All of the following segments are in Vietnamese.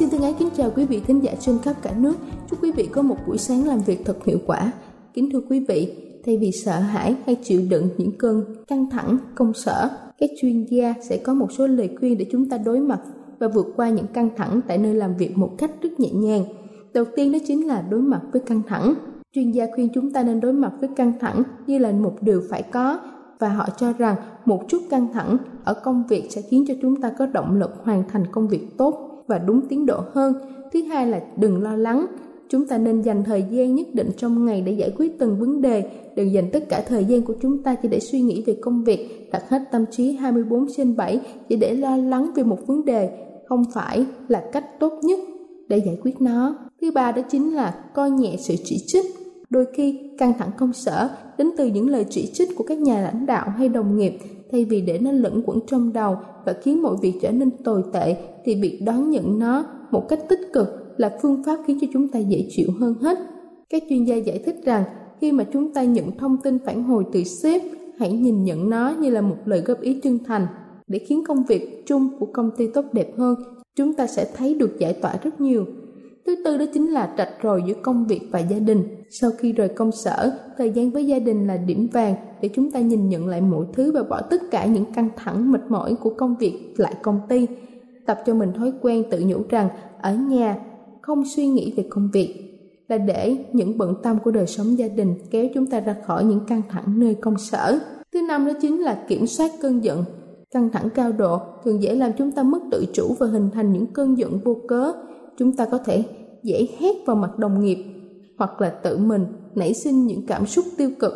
Xin thân ái kính chào quý vị khán giả trên khắp cả nước. Chúc quý vị có một buổi sáng làm việc thật hiệu quả. Kính thưa quý vị, thay vì sợ hãi hay chịu đựng những cơn căng thẳng, công sở, các chuyên gia sẽ có một số lời khuyên để chúng ta đối mặt và vượt qua những căng thẳng tại nơi làm việc một cách rất nhẹ nhàng. Đầu tiên đó chính là đối mặt với căng thẳng. Chuyên gia khuyên chúng ta nên đối mặt với căng thẳng như là một điều phải có và họ cho rằng một chút căng thẳng ở công việc sẽ khiến cho chúng ta có động lực hoàn thành công việc tốt và đúng tiến độ hơn. Thứ hai là đừng lo lắng. Chúng ta nên dành thời gian nhất định trong ngày để giải quyết từng vấn đề. Đừng dành tất cả thời gian của chúng ta chỉ để suy nghĩ về công việc, đặt hết tâm trí 24 trên 7 chỉ để lo lắng về một vấn đề không phải là cách tốt nhất để giải quyết nó. Thứ ba đó chính là coi nhẹ sự chỉ trích. Đôi khi căng thẳng công sở đến từ những lời chỉ trích của các nhà lãnh đạo hay đồng nghiệp thay vì để nó lẫn quẩn trong đầu và khiến mọi việc trở nên tồi tệ thì việc đón nhận nó một cách tích cực là phương pháp khiến cho chúng ta dễ chịu hơn hết. Các chuyên gia giải thích rằng khi mà chúng ta nhận thông tin phản hồi từ sếp, hãy nhìn nhận nó như là một lời góp ý chân thành để khiến công việc chung của công ty tốt đẹp hơn. Chúng ta sẽ thấy được giải tỏa rất nhiều. Thứ tư đó chính là trạch rời giữa công việc và gia đình. Sau khi rời công sở, thời gian với gia đình là điểm vàng để chúng ta nhìn nhận lại mọi thứ và bỏ tất cả những căng thẳng mệt mỏi của công việc lại công ty. Tập cho mình thói quen tự nhủ rằng ở nhà không suy nghĩ về công việc là để những bận tâm của đời sống gia đình kéo chúng ta ra khỏi những căng thẳng nơi công sở. Thứ năm đó chính là kiểm soát cơn giận. Căng thẳng cao độ thường dễ làm chúng ta mất tự chủ và hình thành những cơn giận vô cớ. Chúng ta có thể dễ hét vào mặt đồng nghiệp hoặc là tự mình nảy sinh những cảm xúc tiêu cực.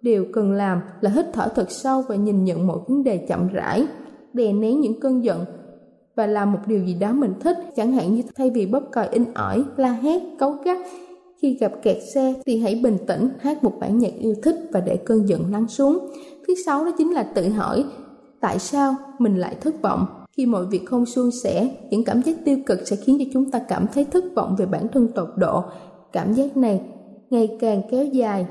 Điều cần làm là hít thở thật sâu và nhìn nhận mọi vấn đề chậm rãi, đè nén những cơn giận và làm một điều gì đó mình thích. Chẳng hạn như thay vì bóp còi in ỏi, la hét cấu gắt, khi gặp kẹt xe thì hãy bình tĩnh, hát một bản nhạc yêu thích và để cơn giận lắng xuống. Thứ sáu đó chính là tự hỏi tại sao mình lại thất vọng khi mọi việc không suôn sẻ, những cảm giác tiêu cực sẽ khiến cho chúng ta cảm thấy thất vọng về bản thân tột độ. Cảm giác này ngày càng kéo dài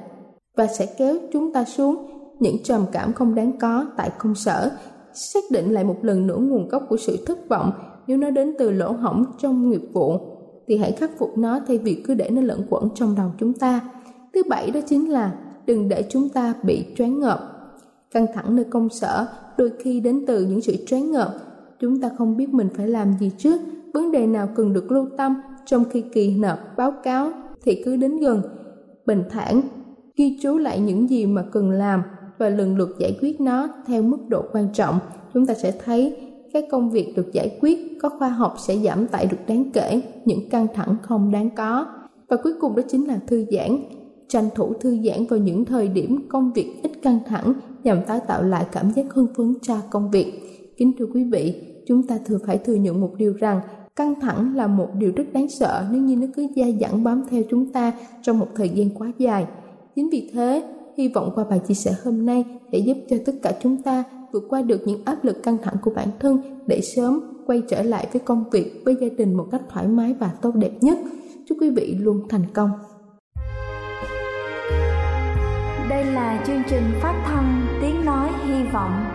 và sẽ kéo chúng ta xuống. Những trầm cảm không đáng có tại công sở xác định lại một lần nữa nguồn gốc của sự thất vọng. Nếu nó đến từ lỗ hổng trong nghiệp vụ, thì hãy khắc phục nó thay vì cứ để nó lẫn quẩn trong đầu chúng ta. Thứ bảy đó chính là đừng để chúng ta bị choáng ngợp. Căng thẳng nơi công sở đôi khi đến từ những sự choáng ngợp chúng ta không biết mình phải làm gì trước. Vấn đề nào cần được lưu tâm trong khi kỳ nộp báo cáo thì cứ đến gần. Bình thản, ghi chú lại những gì mà cần làm và lần lượt giải quyết nó theo mức độ quan trọng. Chúng ta sẽ thấy các công việc được giải quyết, có khoa học sẽ giảm tải được đáng kể, những căng thẳng không đáng có. Và cuối cùng đó chính là thư giãn. Tranh thủ thư giãn vào những thời điểm công việc ít căng thẳng nhằm tái tạo lại cảm giác hưng phấn cho công việc kính thưa quý vị, chúng ta thường phải thừa nhận một điều rằng căng thẳng là một điều rất đáng sợ nếu như nó cứ dai dẳng bám theo chúng ta trong một thời gian quá dài. Chính vì thế, hy vọng qua bài chia sẻ hôm nay sẽ giúp cho tất cả chúng ta vượt qua được những áp lực căng thẳng của bản thân để sớm quay trở lại với công việc, với gia đình một cách thoải mái và tốt đẹp nhất. Chúc quý vị luôn thành công. Đây là chương trình phát thanh tiếng nói hy vọng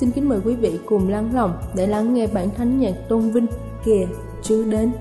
xin kính mời quý vị cùng lắng lòng để lắng nghe bản thánh nhạc tôn vinh kìa Chúa đến.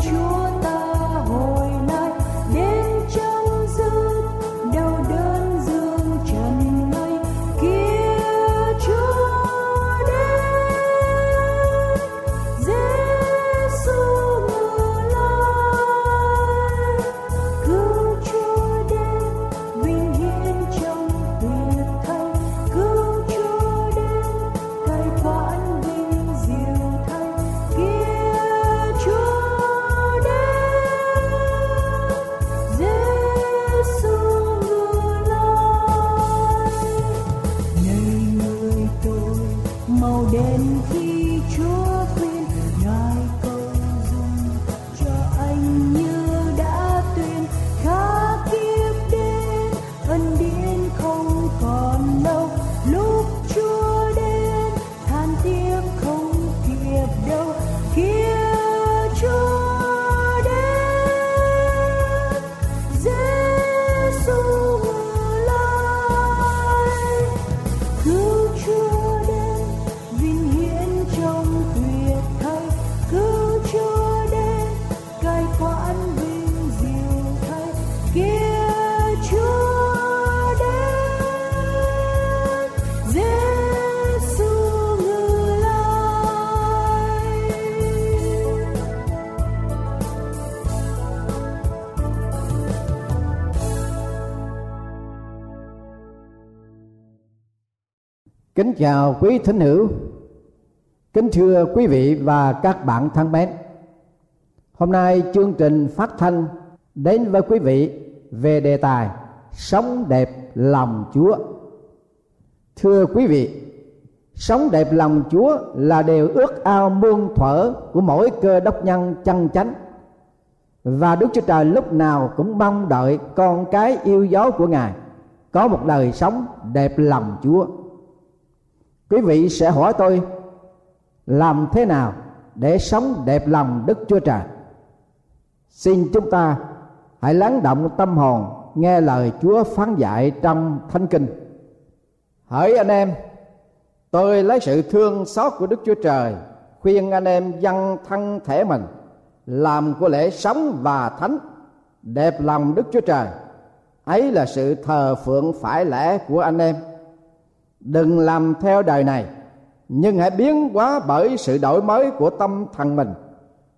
joy. Kính chào quý thính hữu. Kính thưa quý vị và các bạn thân mến, Hôm nay chương trình phát thanh đến với quý vị về đề tài Sống đẹp lòng Chúa. Thưa quý vị, Sống đẹp lòng Chúa là điều ước ao muôn thuở của mỗi cơ đốc nhân chân chánh. Và Đức Chúa Trời lúc nào cũng mong đợi con cái yêu dấu của Ngài Có một đời sống đẹp lòng Chúa quý vị sẽ hỏi tôi, làm thế nào để sống đẹp lòng đức chúa trời? Xin chúng ta hãy lắng động tâm hồn, nghe lời chúa phán dạy trong thánh kinh. Hỡi anh em, tôi lấy sự thương xót của đức chúa trời khuyên anh em dâng thân thể mình, làm của lễ sống và thánh đẹp lòng đức chúa trời. Ấy là sự thờ phượng phải lẽ của anh em đừng làm theo đời này, nhưng hãy biến hóa bởi sự đổi mới của tâm thần mình,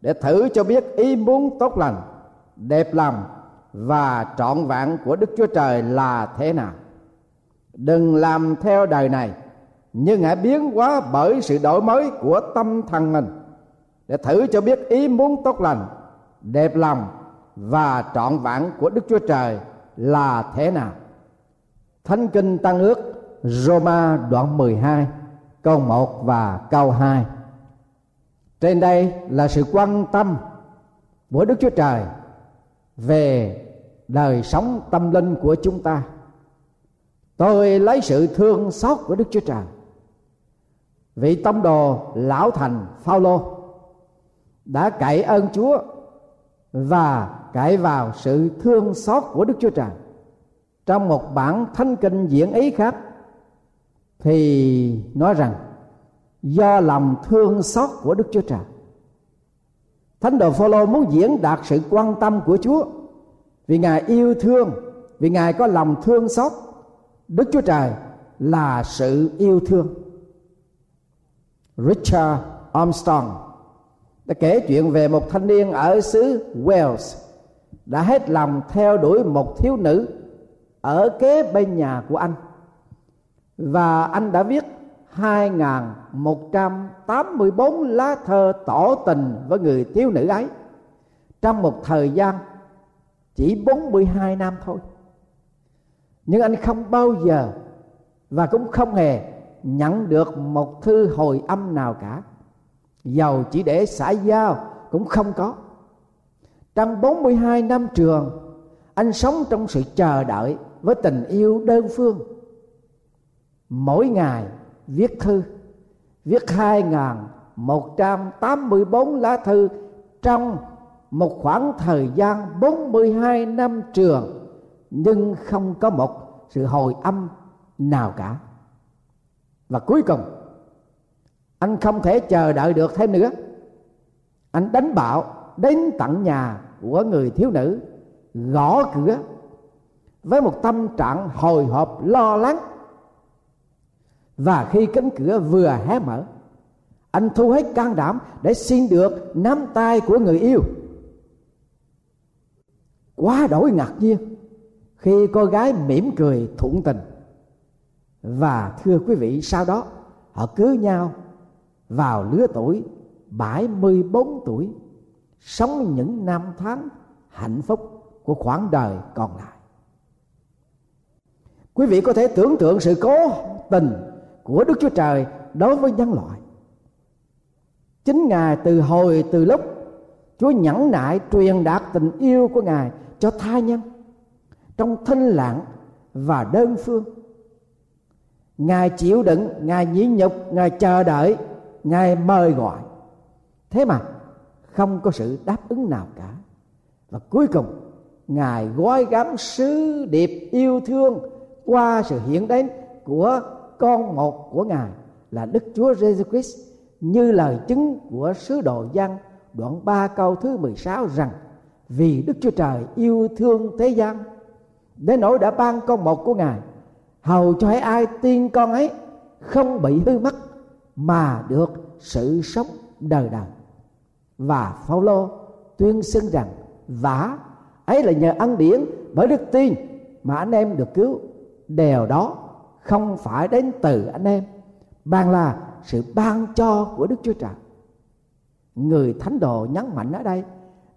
để thử cho biết ý muốn tốt lành, đẹp lòng và trọn vẹn của đức chúa trời là thế nào. Đừng làm theo đời này, nhưng hãy biến hóa bởi sự đổi mới của tâm thần mình, để thử cho biết ý muốn tốt lành, đẹp lòng và trọn vẹn của đức chúa trời là thế nào. Thánh kinh tăng ước Roma đoạn 12 câu 1 và câu 2 Trên đây là sự quan tâm của Đức Chúa Trời về đời sống tâm linh của chúng ta. Tôi lấy sự thương xót của Đức Chúa Trời Vị tông đồ lão thành Phaolô đã cậy ơn Chúa và cậy vào sự thương xót của Đức Chúa Trời trong một bản thánh kinh diễn ý khác thì nói rằng do lòng thương xót của Đức Chúa Trời. Thánh đồ Phaolô muốn diễn đạt sự quan tâm của Chúa vì Ngài yêu thương, vì Ngài có lòng thương xót. Đức Chúa Trời là sự yêu thương. Richard Armstrong đã kể chuyện về một thanh niên ở xứ Wales đã hết lòng theo đuổi một thiếu nữ ở kế bên nhà của anh và anh đã viết 2184 lá thơ tỏ tình với người thiếu nữ ấy trong một thời gian chỉ 42 năm thôi. Nhưng anh không bao giờ và cũng không hề nhận được một thư hồi âm nào cả. Giàu chỉ để xã giao cũng không có. Trong 42 năm trường, anh sống trong sự chờ đợi với tình yêu đơn phương mỗi ngày viết thư, viết hai ngàn một trăm tám mươi bốn lá thư trong một khoảng thời gian 42 năm trường, nhưng không có một sự hồi âm nào cả. Và cuối cùng, anh không thể chờ đợi được thêm nữa. Anh đánh bạo đến tận nhà của người thiếu nữ, gõ cửa với một tâm trạng hồi hộp lo lắng và khi cánh cửa vừa hé mở, anh thu hết can đảm để xin được nắm tay của người yêu. Quá đổi ngạc nhiên khi cô gái mỉm cười thuận tình. Và thưa quý vị, sau đó họ cưới nhau vào lứa tuổi 74 tuổi, sống những năm tháng hạnh phúc của khoảng đời còn lại. Quý vị có thể tưởng tượng sự cố tình của Đức Chúa Trời đối với nhân loại. Chính Ngài từ hồi từ lúc Chúa nhẫn nại truyền đạt tình yêu của Ngài cho tha nhân trong thanh lặng và đơn phương. Ngài chịu đựng, Ngài nhịn nhục, Ngài chờ đợi, Ngài mời gọi. Thế mà không có sự đáp ứng nào cả. Và cuối cùng Ngài gói gắm sứ điệp yêu thương qua sự hiện đến của con một của ngài là đức chúa giêsu christ, như lời chứng của sứ đồ gian đoạn 3 câu thứ 16 rằng, vì đức chúa trời yêu thương thế gian, đến nỗi đã ban con một của ngài, hầu cho hãy ai tin con ấy không bị hư mất mà được sự sống đời đời. Và Phaolô tuyên xưng rằng, vả, ấy là nhờ ân điển bởi đức tin mà anh em được cứu. Đều đó không phải đến từ anh em, bàn là sự ban cho của đức chúa trời. Người thánh đồ nhấn mạnh ở đây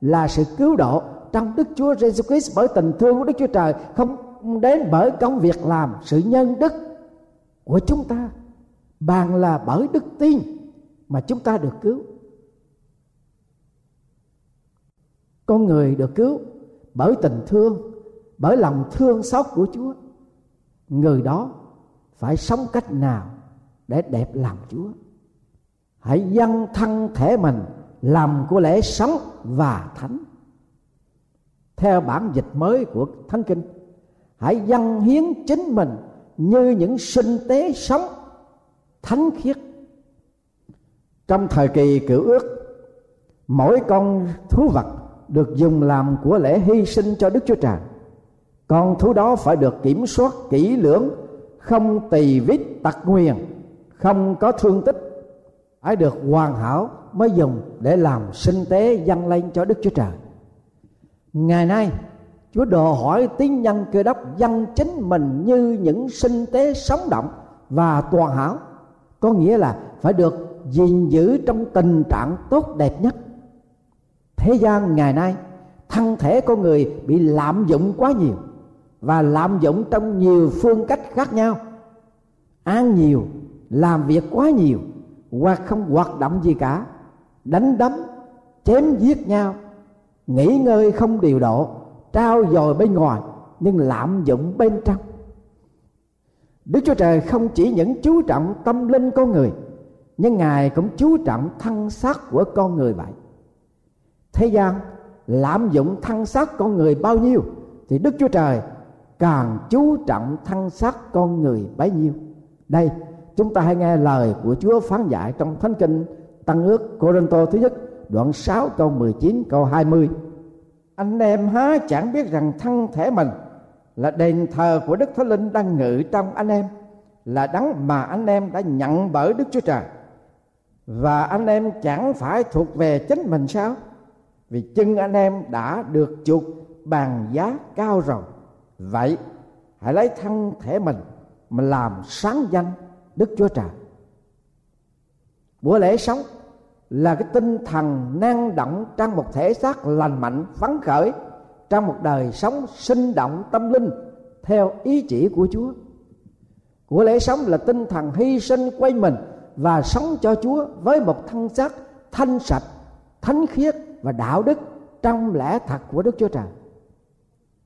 là sự cứu độ trong đức chúa giêsu christ bởi tình thương của đức chúa trời, không đến bởi công việc làm sự nhân đức của chúng ta. Bàn là bởi đức tin mà chúng ta được cứu. Con người được cứu bởi tình thương, bởi lòng thương xót của chúa. Người đó phải sống cách nào để đẹp lòng chúa? Hãy dâng thân thể mình làm của lễ sống và thánh. Theo bản dịch mới của thánh kinh, hãy dâng hiến chính mình như những sinh tế sống thánh khiết. Trong thời kỳ cựu ước, mỗi con thú vật được dùng làm của lễ hy sinh cho đức chúa trời. Con thú đó phải được kiểm soát, kỹ lưỡng không tỳ vết tật nguyền, không có thương tích. Phải được hoàn hảo mới dùng để làm sinh tế dâng lên cho đức chúa trời. Ngày nay, chúa đồ hỏi tín nhân cơ đốc dâng chính mình như những sinh tế sống động và toàn hảo. Có nghĩa là phải được gìn giữ trong tình trạng tốt đẹp nhất. Thế gian ngày nay, thân thể con người bị lạm dụng quá nhiều và lạm dụng trong nhiều phương cách khác nhau. Ăn nhiều, làm việc quá nhiều, hoặc không hoạt động gì cả. Đánh đấm, chém giết nhau. Nghỉ ngơi không điều độ, trao dồi bên ngoài, nhưng lạm dụng bên trong. Đức chúa trời không chỉ những chú trọng tâm linh con người, nhưng ngài cũng chú trọng thân xác của con người vậy. Thế gian, lạm dụng thân xác con người bao nhiêu, thì đức chúa trời càng chú trọng thân xác con người bấy nhiêu. Đây, chúng ta hãy nghe lời của Chúa phán dạy trong Thánh Kinh, Tăng ước Corinto thứ nhất, đoạn 6 câu 19 câu 20 anh em há chẳng biết rằng thân thể mình là đền thờ của Đức Thánh Linh đang ngự trong anh em, là đấng mà anh em đã nhận bởi Đức Chúa Trời. Và anh em chẳng phải thuộc về chính mình sao? Vì chân anh em đã được chuộc bằng giá cao rồi vậy hãy lấy thân thể mình mà làm sáng danh đức chúa trời buổi lễ sống là cái tinh thần năng động trong một thể xác lành mạnh phấn khởi trong một đời sống sinh động tâm linh theo ý chỉ của Chúa. Của lễ sống là tinh thần hy sinh quay mình và sống cho Chúa với một thân xác thanh sạch, thánh khiết và đạo đức trong lẽ thật của Đức Chúa Trời.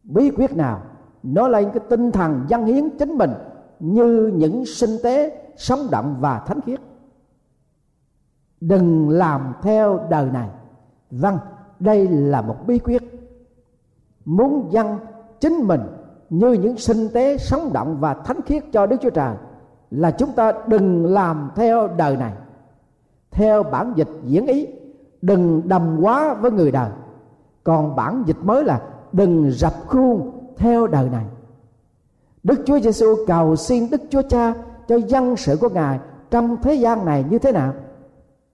Bí quyết nào? Nó lên cái tinh thần dân hiến chính mình như những sinh tế sống động và thánh khiết. Đừng làm theo đời này. Vâng đây là một bí quyết. Muốn dân chính mình như những sinh tế sống động và thánh khiết cho đức chúa trời là chúng ta đừng làm theo đời này. Theo bản dịch diễn ý, đừng đầm quá với người đời. Còn bản dịch mới là đừng dập khuôn theo đời này Đức Chúa Giêsu cầu xin Đức Chúa Cha cho dân sự của Ngài trong thế gian này như thế nào?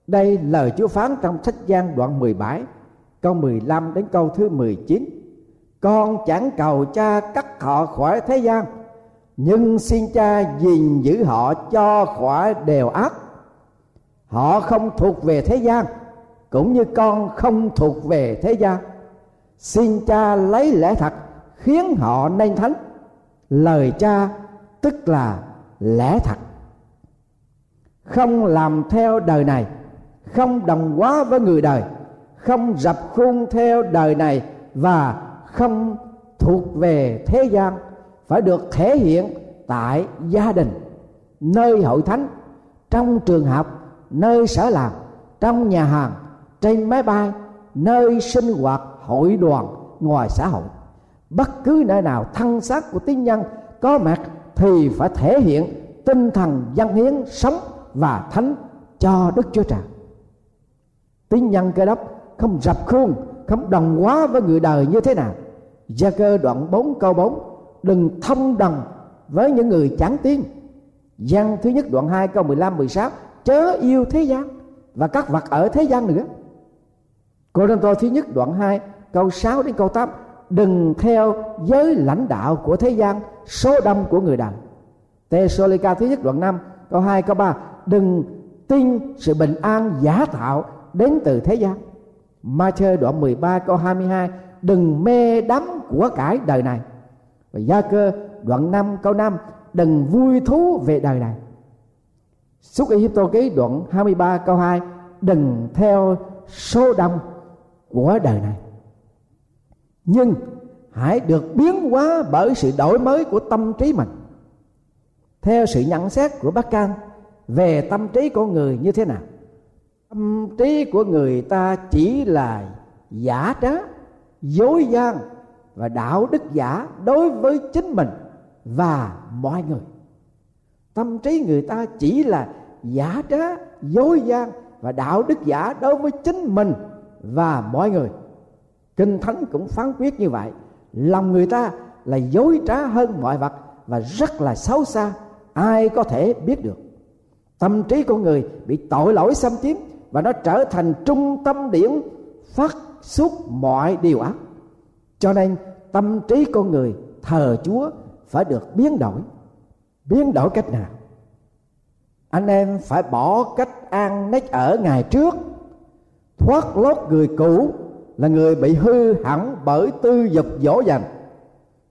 Đây lời Chúa phán trong sách Giang đoạn 17 câu 15 đến câu thứ 19. Con chẳng cầu cha cắt họ khỏi thế gian, nhưng xin cha gìn giữ họ cho khỏi đều ác. Họ không thuộc về thế gian, cũng như con không thuộc về thế gian. Xin cha lấy lẽ thật khiến họ nên thánh. Lời cha tức là lẽ thật. Không làm theo đời này, không đồng hóa với người đời, không dập khuôn theo đời này và không thuộc về thế gian phải được thể hiện tại gia đình, nơi hội thánh, trong trường học, nơi sở làm, trong nhà hàng, trên máy bay, nơi sinh hoạt hội đoàn ngoài xã hội bất cứ nơi nào thân xác của tín nhân có mặt thì phải thể hiện tinh thần dân hiến sống và thánh cho Đức Chúa Trời. Tín nhân cơ đốc không rập khuôn, không đồng hóa với người đời như thế nào. Gia cơ đoạn 4 câu 4 Đừng thông đồng với những người chán tiếng gian thứ nhất đoạn 2 câu 15 16 Chớ yêu thế gian Và các vật ở thế gian nữa Cô Đơn Tô thứ nhất đoạn 2 câu 6 đến câu 8 đừng theo giới lãnh đạo của thế gian, số đông của người đời tê sô ca thứ nhất đoạn 5 câu 2 câu 3 đừng tin sự bình an giả tạo đến từ thế gian. Ma-thơ đoạn 13 câu 22 Đừng mê đắm của cải đời này. Và Gia cơ đoạn 5 câu 5 Đừng vui thú về đời này. Xuất Ai Cập ký đoạn 23 câu 2 Đừng theo số đông của đời này. Nhưng hãy được biến hóa bởi sự đổi mới của tâm trí mình. Theo sự nhận xét của Bác Can, Về tâm trí của người như thế nào? Tâm trí của người ta chỉ là giả trá, dối gian và đạo đức giả đối với chính mình và mọi người. Tâm trí người ta chỉ là giả trá, dối gian và đạo đức giả đối với chính mình và mọi người kinh thánh cũng phán quyết như vậy. Lòng người ta là dối trá hơn mọi vật và rất là xấu xa. Ai có thể biết được? Tâm trí của người bị tội lỗi xâm chiếm và nó trở thành trung tâm điểm phát xuất mọi điều ác. Cho nên tâm trí con người thờ chúa phải được biến đổi. Biến đổi cách nào? Anh em phải bỏ cách ăn nết ở ngày trước, thoát lót người cũ là người bị hư hỏng bởi tư dục dỗ dành,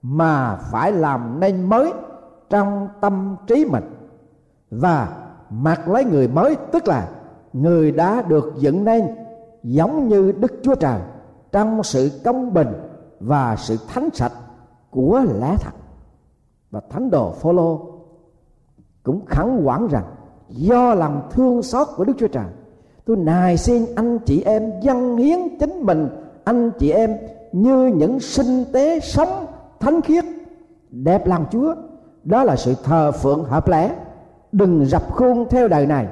mà phải làm nên mới trong tâm trí mình. Và mặc lấy người mới, tức là người đã được dựng nên giống như Đức Chúa Trời trong sự công bình và sự thánh sạch của lẽ thật. Và thánh đồ Phaolô cũng khẳng quản rằng do lòng thương xót của Đức Chúa Trời tôi nài xin anh chị em dâng hiến chính mình, anh chị em như những sinh tế sống thánh khiết, đẹp lòng Chúa đó là sự thờ phượng hợp lẽ đừng dập khuôn theo đời này,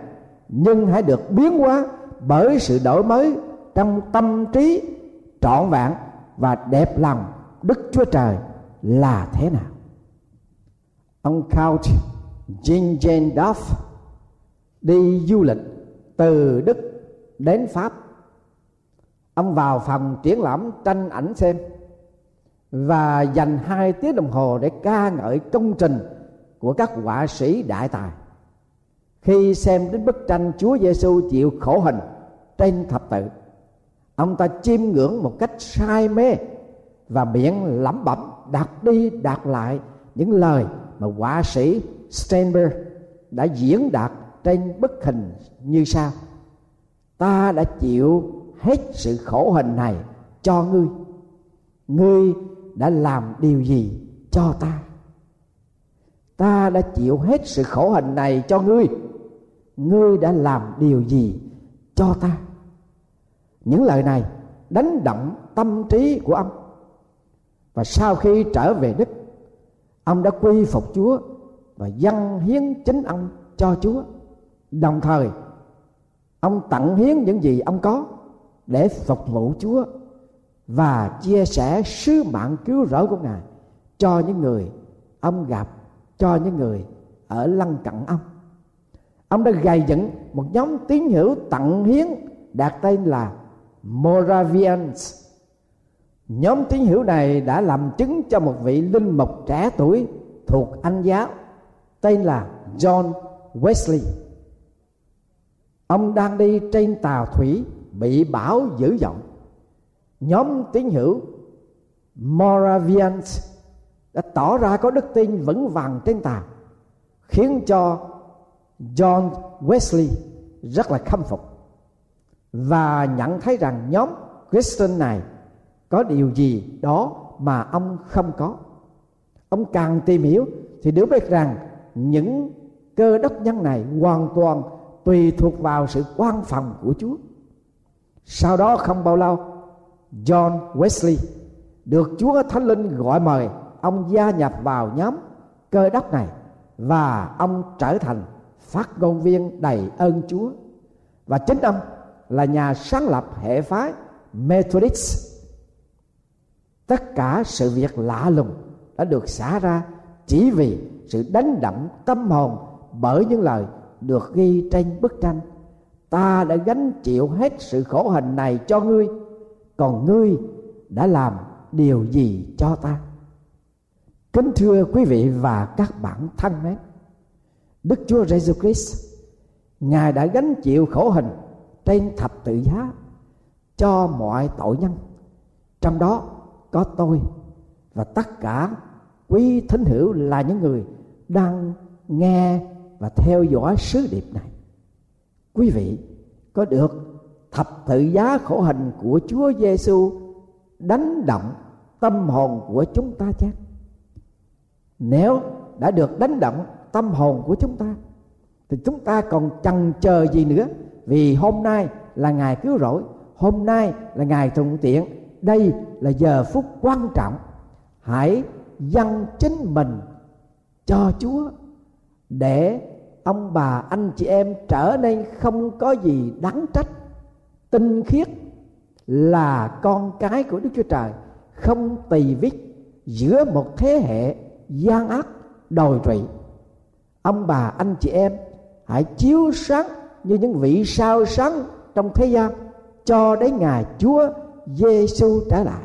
nhưng hãy được biến hóa bởi sự đổi mới trong tâm trí, trọn vẹn và đẹp lòng Đức Chúa Trời là thế nào. Ông Count Jean Jane Duff đi du lịch từ Đức đến Pháp. Ông vào phòng triển lãm tranh ảnh xem và dành hai tiếng đồng hồ để ca ngợi công trình của các họa sĩ đại tài khi xem đến bức tranh Chúa Giêsu chịu khổ hình trên thập tự, ông ta chiêm ngưỡng một cách say mê và miệng lẩm bẩm đặt đi đặt lại những lời mà họa sĩ Steinberg đã diễn đạt trên bức hình như sau. Ta đã chịu hết sự khổ hình này cho ngươi. Ngươi đã làm điều gì cho ta? Ta đã chịu hết sự khổ hình này cho ngươi. Ngươi đã làm điều gì cho ta? Những lời này đánh động tâm trí của ông. Và sau khi trở về đức, ông đã quy phục chúa và dâng hiến chính ông cho chúa đồng thời, ông tặng hiến những gì ông có để phục vụ chúa và chia sẻ sứ mạng cứu rỗi của ngài cho những người ông gặp, cho những người ở lân cận ông. Ông đã gầy dựng một nhóm tín hữu tặng hiến đặt tên là Moravians. Nhóm tín hữu này đã làm chứng cho một vị linh mục trẻ tuổi thuộc anh giáo, tên là John Wesley ông đang đi trên tàu thủy, bị bão dữ dội. Nhóm tín hữu Moravians đã tỏ ra có đức tin vững vàng trên tàu, khiến cho John Wesley rất là khâm phục và nhận thấy rằng nhóm Christian này có điều gì đó mà ông không có. Ông càng tìm hiểu thì được biết rằng những cơ đốc nhân này hoàn toàn tùy thuộc vào sự quan phòng của Chúa sau đó không bao lâu, John Wesley được Chúa Thánh Linh gọi mời, ông gia nhập vào nhóm cơ đốc này và ông trở thành phát ngôn viên đầy ơn Chúa và chính ông là nhà sáng lập hệ phái Methodist. Tất cả sự việc lạ lùng đã được xả ra chỉ vì sự đánh động tâm hồn bởi những lời được ghi trên bức tranh. Ta đã gánh chịu hết sự khổ hình này cho ngươi, còn ngươi đã làm điều gì cho ta? Kính thưa quý vị và các bạn thân mến, Đức Chúa Giêsu Christ ngài đã gánh chịu khổ hình trên thập tự giá cho mọi tội nhân trong đó có tôi và tất cả quý thính hữu là những người đang nghe và theo dõi sứ điệp này quý vị có được thập tự giá khổ hình của Chúa Giêsu đánh động tâm hồn của chúng ta chăng? Nếu đã được đánh động tâm hồn của chúng ta thì chúng ta còn chần chờ gì nữa? Vì hôm nay là ngày cứu rỗi, hôm nay là ngày thuận tiện, đây là giờ phút quan trọng. Hãy dâng chính mình cho Chúa để ông bà, anh chị em trở nên không có gì đáng trách, tinh khiết là con cái của Đức Chúa Trời, không tỳ vết giữa một thế hệ gian ác, đồi trụy. Ông bà, anh chị em hãy chiếu sáng như những vị sao sáng trong thế gian cho đến ngày Chúa Giêsu trở lại.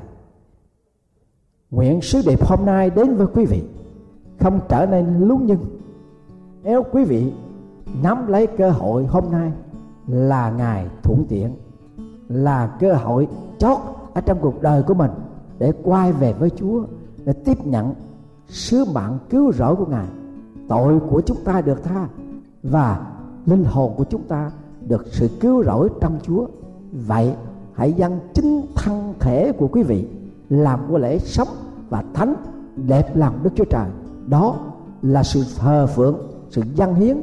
Nguyện sứ điệp hôm nay đến với quý vị không trở nên lúng nhưng nếu quý vị nắm lấy cơ hội hôm nay là ngày thuận tiện là cơ hội chót ở trong cuộc đời của mình để quay về với Chúa, để tiếp nhận sứ mạng cứu rỗi của Ngài, tội của chúng ta được tha và linh hồn của chúng ta được sự cứu rỗi trong Chúa, vậy hãy dâng chính thân thể của quý vị làm của lễ sống và thánh đẹp lòng Đức Chúa Trời. Đó là sự thờ phượng sự dâng hiến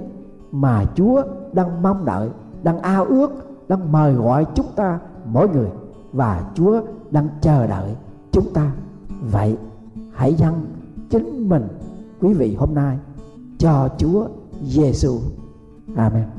mà Chúa đang mong đợi, đang ao ước, đang mời gọi chúng ta mỗi người và Chúa đang chờ đợi chúng ta vậy hãy dâng chính mình, quý vị hôm nay, cho Chúa Giêsu. Amen.